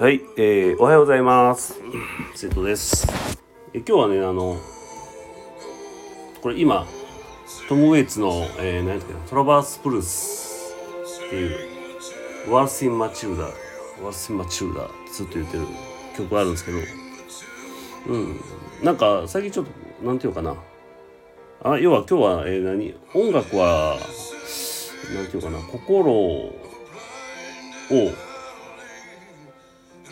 はい、えー、おはようございます。瀬戸です。え今日はね、あの、これ今、トム・ウェイツの、えー、何ですか Traubert's Blues っていう、 Waltzing Matilda、Waltzing Matilda ずっと言ってる曲があるんですけど、うん、なんか最近ちょっと、なんていうかな、あ要は今日は、えー、何？音楽は、なんていうかな、心を、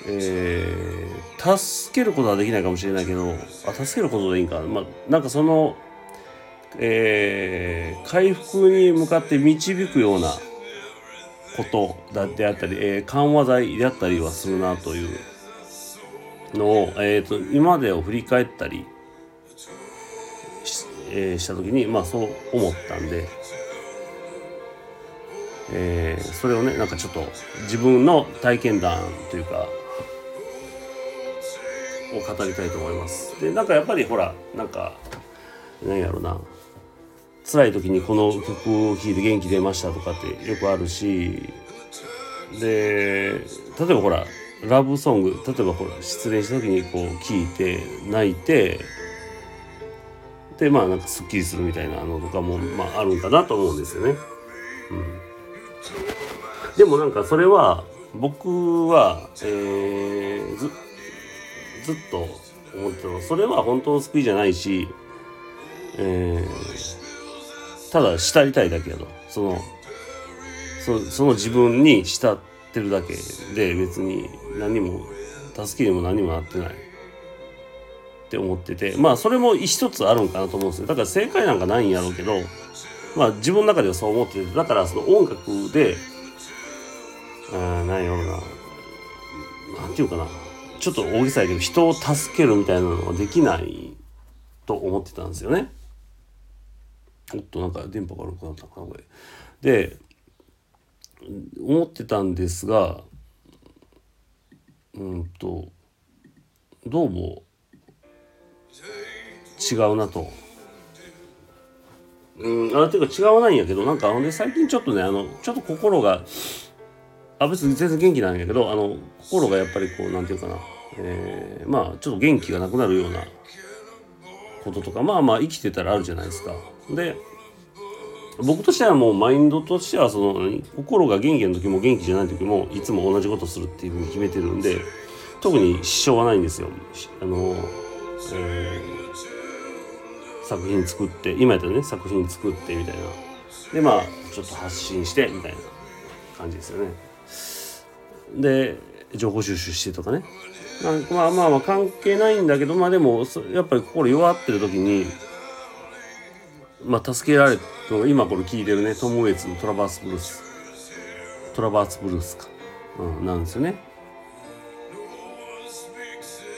えー、助けることはできないかもしれないけどあ助けることでいいんかまあなんかその、えー、回復に向かって導くようなことだってあったり、えー、緩和剤であったりはするなというのを、えーと、今までを振り返ったりし,、えー、した時にまあそう思ったんで。えー、それをねなんかちょっと自分の体験談というかを語りたいと思います。でなんかやっぱりほらなんか何やろな。辛い時にこの曲を聴いて元気出ましたとかってよくあるしで例えばほらラブソング例えばほら失恋した時にこう聴いて泣いてでまあなんかすっきりするみたいなのとかも、まあ、あるんかなと思うんですよね。うん、でもなんかそれは僕は、えー、ずっと思ってたそれは本当の救いじゃないし、えー、ただ慕いたいだけやと。そのそその自分に慕ってるだけで別に何も助けにも何もなってないって思ってて。まあそれも一つあるんかなと思うんですよ。だから正解なんかないんやろうけどまあ自分の中ではそう思ってて。だからその音楽であ何やろうな。何て言うかな。ちょっと大げさやけど人を助けるみたいなのはできないと思ってたんですよね。おっとなんか電波が悪くなったかなこれ。で思ってたんですがうんとどうも違うなと。うん、あていうか違わないんやけどなんかほんで最近ちょっとねあのちょっと心があ別に全然元気なんやけどあの心がやっぱりこうなんていうかな、え、まあちょっと元気がなくなるようなこととかまあまあ生きてたらあるじゃないですか。で僕としてはもうマインドとしてはその心が元気な時も元気じゃない時もいつも同じことするっていうふうに決めてるんで特に支障はないんですよ。あの、えー、作品作って今やったらね作品作ってみたいなでまあちょっと発信してみたいな感じですよね。で情報収集してとかねなんまあまあまあ関係ないんだけどまあでもやっぱり心弱ってる時にまあ助けられる今これ聞いてるねトム・ウェイツのトラバース・ブルーストラバース・ブルースか、うん、なんですよね。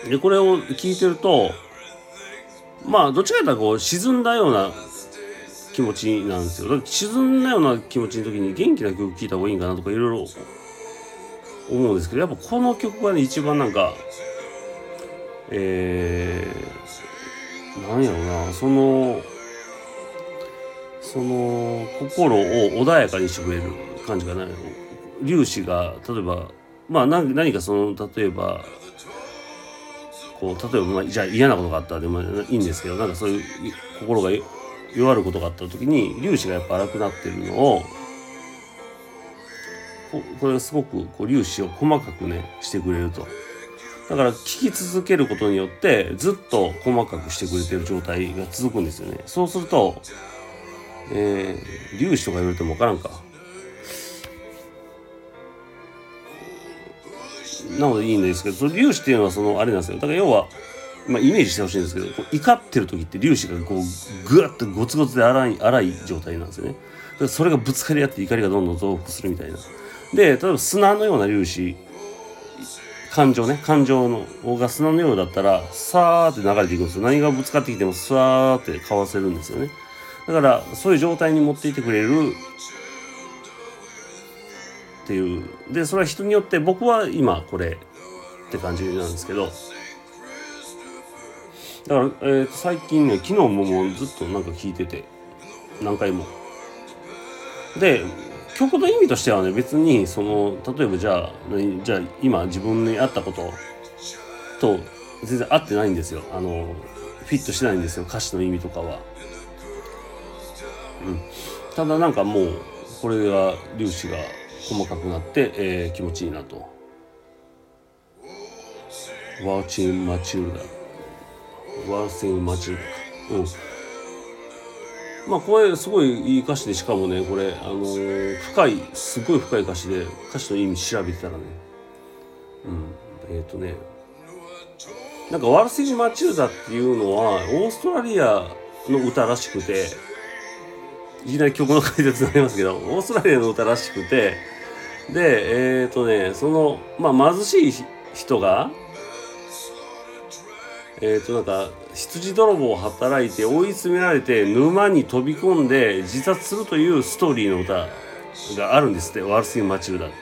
でこれを聞いてるとまあどっちかというとこう沈んだような気持ちなんですよ。沈んだような気持ちの時に元気な曲聴いた方がいいんかなとかいろいろ思うんですけどやっぱこの曲がね一番なんかえー、なんやろうなそのその心を穏やかにしてくれる感じがな。い粒子が例えばまあ何何かその例えばこう例えば、まあ、じゃあ嫌なことがあったらでもいいんですけどなんかそういう心が弱ることがあった時に粒子がやっぱ荒くなってるのをこれすごくこう粒子を細かくねしてくれるとだから聞き続けることによってずっと細かくしてくれてる状態が続くんですよねそうすると、えー、粒子とか言われても分からんかなのでいいんですけどその粒子っていうのはそのあれなんですよだから要はまあ、イメージしてほしいんですけど怒ってる時って粒子がこうグワッとゴツゴツで荒い荒い状態なんですよね。それがぶつかり合って怒りがどんどん増幅するみたいな。で例えば砂のような粒子感情ね感情のが砂のようだったらさーって流れていくんですよ。何がぶつかってきてもさーってかわせるんですよね。だからそういう状態に持っていってくれるっていう。でそれは人によって僕は今これって感じなんですけど。だから、えー、最近ね昨日ももうずっとなんか聞いてて何回も。で曲の意味としてはね別にその例えばじゃあじゃあ今自分に合ったことと全然合ってないんですよあのフィットしないんですよ歌詞の意味とかは。うん、ただなんかもうこれが粒子が細かくなって、えー、気持ちいいなと。ワーチン・マチルダ。ワーセン・マチルダ。うんまあこれすごいいい歌詞でしかもねこれあの、深いすごい深い歌詞で歌詞の意味調べてたらね。うん。えっ、ー、とねなんかワルシジ・マチルダっていうのはオーストラリアの歌らしくていきなり曲の解説になりますけどオーストラリアの歌らしくてでえっ、ー、とねそのまあ貧しい人がえ、ー、となんか羊泥棒を働いて追い詰められて沼に飛び込んで自殺するというストーリーの歌があるんですって。ワールスイング・マチルダって。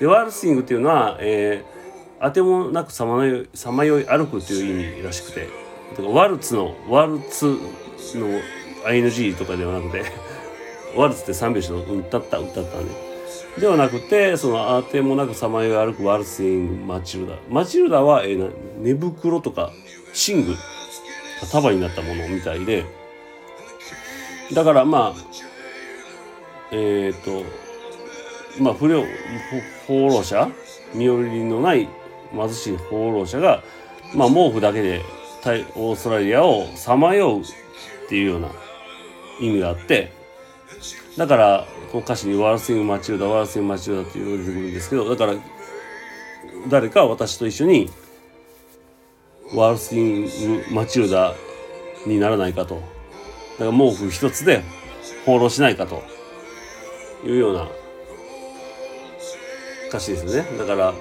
でワールスイングっていうのは、えー、当てもなくさまよいさまよい歩くという意味らしくて。だかワルツのワルツの ING とかではなくてワルツって3拍子の歌った歌ったね。ではなくてその当てもなくさまよい歩くワルスイング・マチルダ。マチルダは、えー、寝袋とか寝具束になったものみたいでだからまあえっ、ー、とまあ不良放浪者身寄りのない貧しい放浪者が、まあ、毛布だけでオーストラリアをさまようっていうような意味があってだからこの歌詞に「ワールスイング・マチルダワールスイング・マチルダ」っていうのが出てくるんですけどだから誰か私と一緒にワールスイング・マチルダにならないかと。だから毛布一つで放浪しないかというような歌詞ですね。だから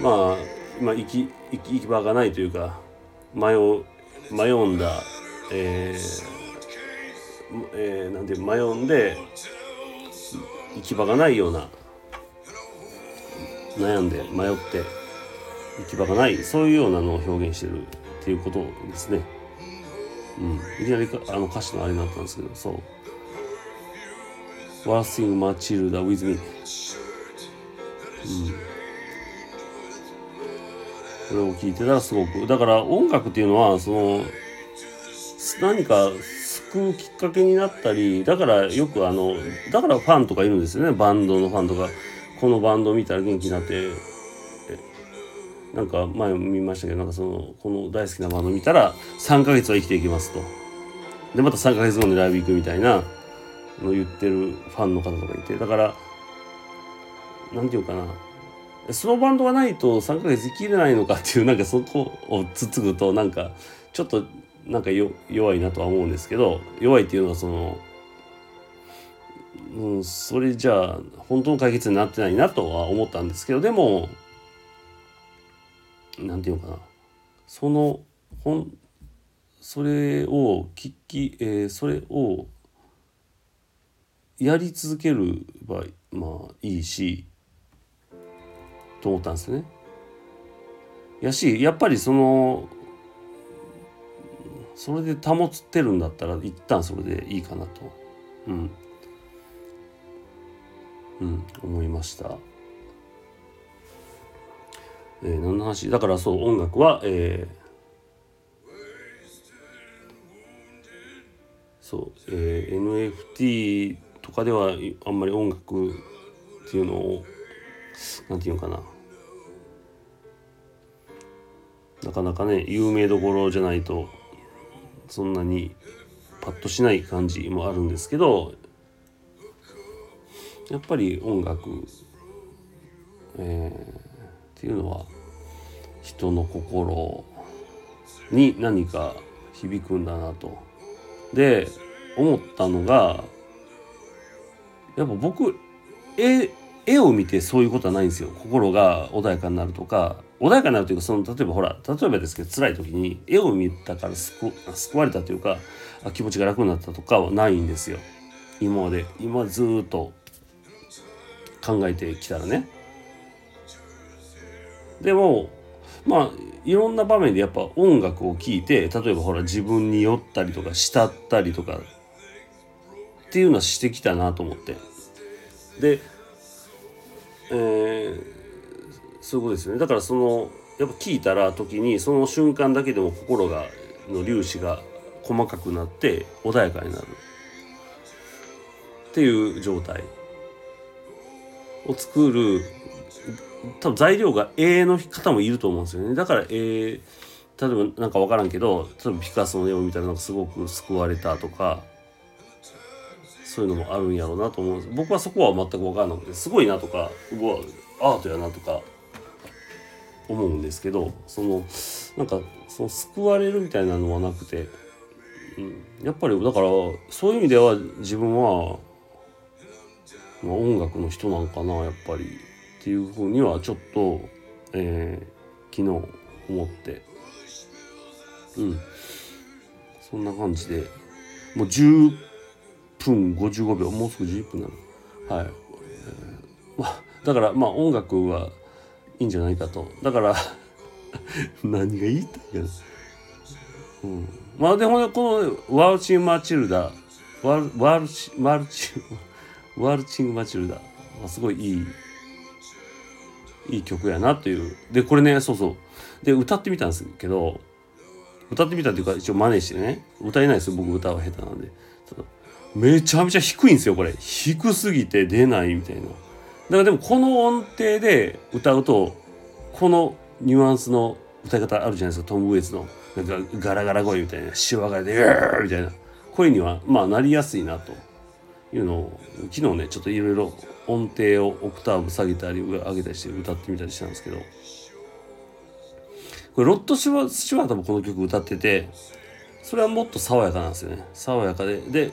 まあ今行き行き行き場がないというか迷う迷うんだ、えーえー、なんて迷うんで行き場がないような悩んで迷って行き場がないそういうようなのを表現してるっていうことですね。うん、いきなりあの歌詞のあれになったんですけどそう「Worst in Matilda with me」うん。これを聞いてたらすごくだから音楽っていうのはその何か救うきっかけになったりだからよくあのだからファンとかいるんですよね。バンドのファンとか。このバンド見たら元気になってなんか前見ましたけどなんかそのこの大好きなバンド見たら3ヶ月は生きていきますと。でまた3ヶ月後にライブ行くみたいなの言ってるファンの方とかいてだから何て言うかな。そのバンドがないと3ヶ月生きれないのかっていうなんかそこをつつぐとなんかちょっとなんか弱いなとは思うんですけど弱いっていうのはそのうん、それじゃあ本当の解決になってないなとは思ったんですけどでもなんていうのかなその本それを聞き、えー、それをやり続けるばまあいいしと思ったんですね。やしやっぱりそのそれで保ってるんだったら一旦それでいいかなと、うん、うん、思いました。えー、何の話？だからそう音楽は、えー、そう、えー、NFT とかではあんまり音楽っていうのをなんていうのかな。なかなかね有名どころじゃないとそんなにパッとしない感じもあるんですけどやっぱり音楽えーっていうのは人の心に何か響くんだなと。で思ったのがやっぱ僕絵絵を見てそういうことはないんですよ。心が穏やかになるとか穏やかになるというかその例えばほら例えばですけど辛い時に絵を見たから救われたというか気持ちが楽になったとかはないんですよ。今まで今ずっと考えてきたらね。でもまあいろんな場面でやっぱ音楽を聴いて例えばほら自分に酔ったりとか慕ったりとかっていうのはしてきたなと思って。でえー、そういうことですよね。だからそのやっぱ聞いたら時にその瞬間だけでも心がの粒子が細かくなって穏やかになる。っていう状態を作る多分材料が A の方もいると思うんですよね。だから A 例えばなんか分からんけど例えばピカソの絵を見たらなんかすごく救われたとかそういうのもあるんやろうなと思うんです。僕はそこは全く分からなくてすごいなとかうわアートやなとか思うんですけどそのなんかその救われるみたいなのはなくて、うん、やっぱりだからそういう意味では自分は、まあ、音楽の人なんかなやっぱり。っていうふうにはちょっと、えー、昨日思ってうん。そんな感じでもう10分55秒もうすぐ11分なの。はい、えー、だからまあ音楽はいいんじゃないかと。だから 何が言いたいかな。うん。まあでもこのワルチン・マチルダワルワルチマルチンワルチン・マチルダ、まあ、すごいいいいい曲やなという。でこれねそうそう。で歌ってみたんですけど歌ってみたっていうか一応真似してね歌えないですよ僕歌は下手なんで。めちゃめちゃ低いんですよこれ。低すぎて出ないみたいな。だからでもこの音程で歌うとこのニュアンスの歌い方あるじゃないですかトム・ウェイツの。なんかガラガラ声みたいな。シワがで「うー」みたいな。声にはまあなりやすいなと。いうのを昨日ねちょっといろいろ音程をオクターブ下げたり上げたりして歌ってみたりしたんですけどこれロッド・シュワスチュワートもこの曲歌っててそれはもっと爽やかなんですよね爽やかでで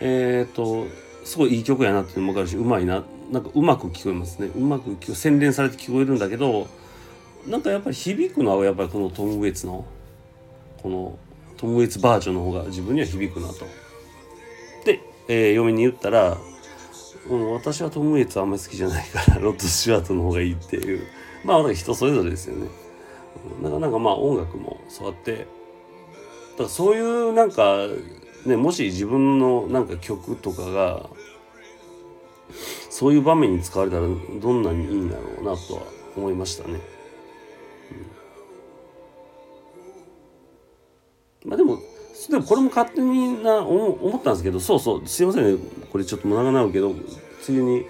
えっ、ー、とすごいいい曲やなっていうのも分かるしうまいななんかうまく聞こえますねうまく洗練されて聞こえるんだけどなんかやっぱり響くのはやっぱりこのトム・ウェイツのこのトム・ウェイツバージョンの方が自分には響くなと。で、えー、嫁に言ったら、うん、私はトム・ウェイツあんまり好きじゃないからロッド・スチュワートの方がいいっていうまあ人それぞれですよね。なかなかまあ音楽もそうやってだからそういうなんかねもし自分のなんか曲とかがそういう場面に使われたらどんなにいいんだろうなとは思いましたね。うん、まあでもでもこれも勝手にな思ったんですけどそうそうすいませんね。これちょっと長なるけど次に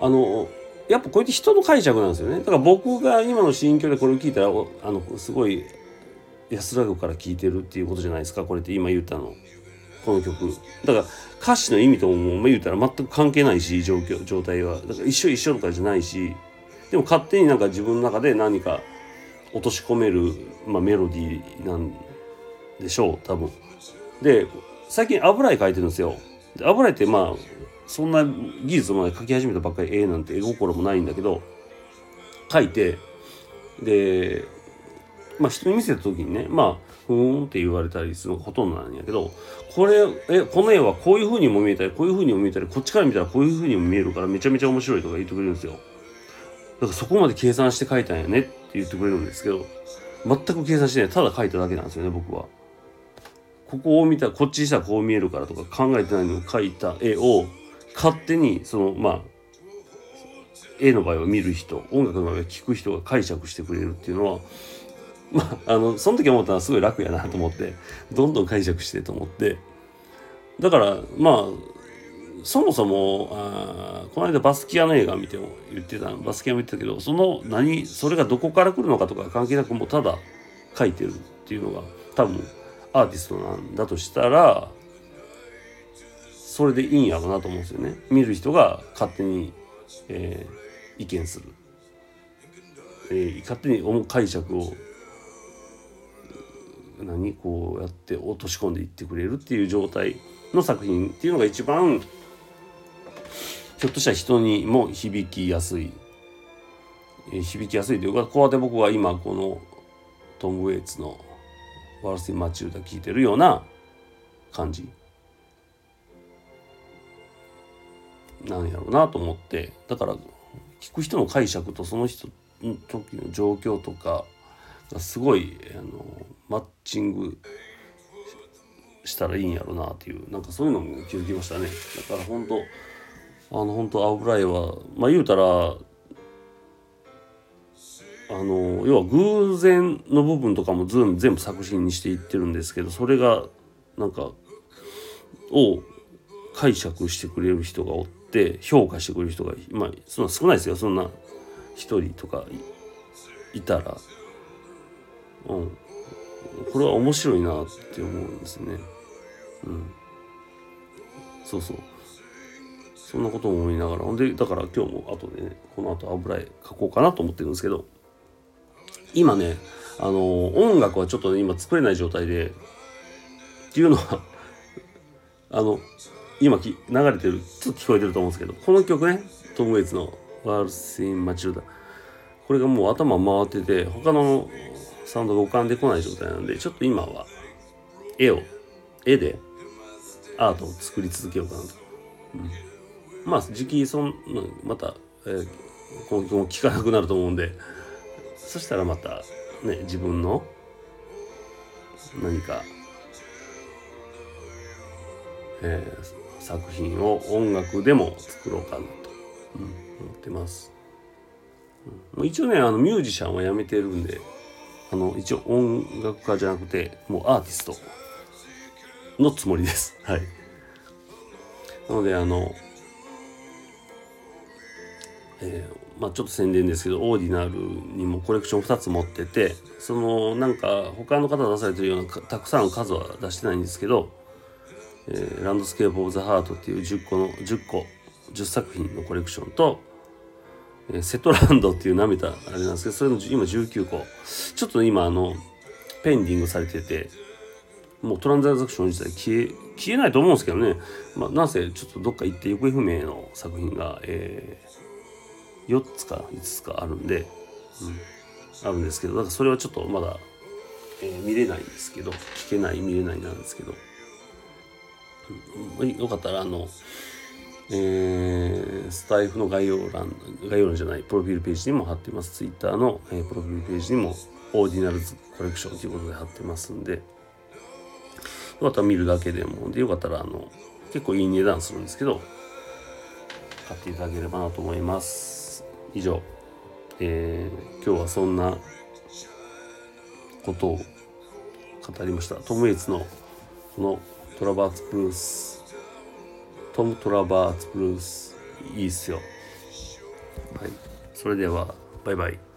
あのやっぱこうやって人の解釈なんですよね。だから僕が今の心境でこれを聞いたらあのすごい安らぐから聞いてるっていうことじゃないですか。これって今言ったの。この曲。だから歌詞の意味とも言うたら全く関係ないし状況状態は。だから一緒一緒とかじゃないし。でも勝手になんか自分の中で何か落とし込める、まあ、メロディーなんでしょう多分。で最近油絵描いてるんですよ。で油絵ってまあそんな技術まで描き始めたばっかり絵なんて絵心もないんだけど描いてでまあ人に見せた時にねまあふーんって言われたりするのがほとんどなんやけどこれえこの絵はこういう風にも見えたりこういう風にも見えたりこっちから見たらこういう風にも見えるからめちゃめちゃ面白いとか言ってくれるんですよ。だからそこまで計算して描いたんやねって言ってくれるんですけど全く計算してない。ただ描いただけなんですよね僕は。ここを見たらこっちにしたらこう見えるからとか考えてないのを描いた絵を勝手にそのまあ絵の場合は見る人音楽の場合は聴く人が解釈してくれるっていうのは まあ、あのその時思ったのはすごい楽やなと思ってどんどん解釈してと思って。だからまあそもそもあこの間バスキアの映画見ても言ってたバスキアも言ってたけどその何それがどこから来るのかとか関係なくもうただ書いてるっていうのが多分アーティストなんだとしたらそれでいいんやろうなと思うんですよね。見る人が勝手に、えー、意見する、えー、勝手に思う解釈を何こうやって落とし込んでいってくれるっていう状態の作品っていうのが一番ひょっとしたら人にも響きやすい、えー、響きやすいというかこうやって僕は今このトム・ウェイツの「ワルス・マチューダ」聴いてるような感じ。なんやろうなと思って。だから聞く人の解釈とその人の時の状況とかがすごいあのマッチングしたらいいんやろうなっていうなんかそういうのも気づきましたね。だから本当あの本当油絵はまあ言うたらの要は偶然の部分とかも全部作品にしていってるんですけどそれがなんかを解釈してくれる人がおって評価してくれる人がまあそんな少ないですよ。そんな一人とかいたら。うん。これは面白いなって思うんですね。うん。そうそう。そんなことも思いながら。ほんでだから今日も後でねこの後油絵描こうかなと思ってるんですけど。今ねあの音楽はちょっと、ね、今作れない状態でっていうのは あの今き流れてるちょっと聞こえてると思うんですけどこの曲ねトム・ウェイツの「ワールス・イン・マチルダ」これがもう頭回ってて他のサウンドが浮かんでこない状態なんでちょっと今は絵を絵でアートを作り続けようかなと。うん、まあ時期そんまた、えー、この曲も聴かなくなると思うんでそしたらまたね自分の何かえー、作品を音楽でも作ろうかなと、うん、思ってます。うん、一応ねあのミュージシャンはやめてるんであの一応音楽家じゃなくてもうアーティストのつもりです。はい。なのであの、えー、まあちょっと宣伝ですけど Ordinal にもコレクション2つ持っててそのなんか他の方出されてるようなたくさん数は出してないんですけどえー、 Landscape of the Heart っていう10個の10個10作品のコレクションと、えー、セトランドっていうなめたあれなんですけどそれの今19個。ちょっと今あの pending されててもうトランザクション自体消え消えないと思うんですけどね、まあ、なんせちょっとどっか行って行方不明の作品が、えー、4つか5つかあるんで、うん、あるんですけどだからそれはちょっとまだ、えー、見れないんですけど聞けない見れないなんですけど。よかったらあの、えー、スタイフの概要欄概要欄じゃないプロフィールページにも貼ってますツイッターの、えー、プロフィールページにもオーディナルズコレクションということで貼ってますんでよかったら見るだけでもでよかったらあの結構いい値段するんですけど買っていただければなと思います以上、えー、今日はそんなことを語りました。トム・エイツのこのトラバーツブルース。トム・トラバーツブルースいいっすよ。はい。それではバイバイ。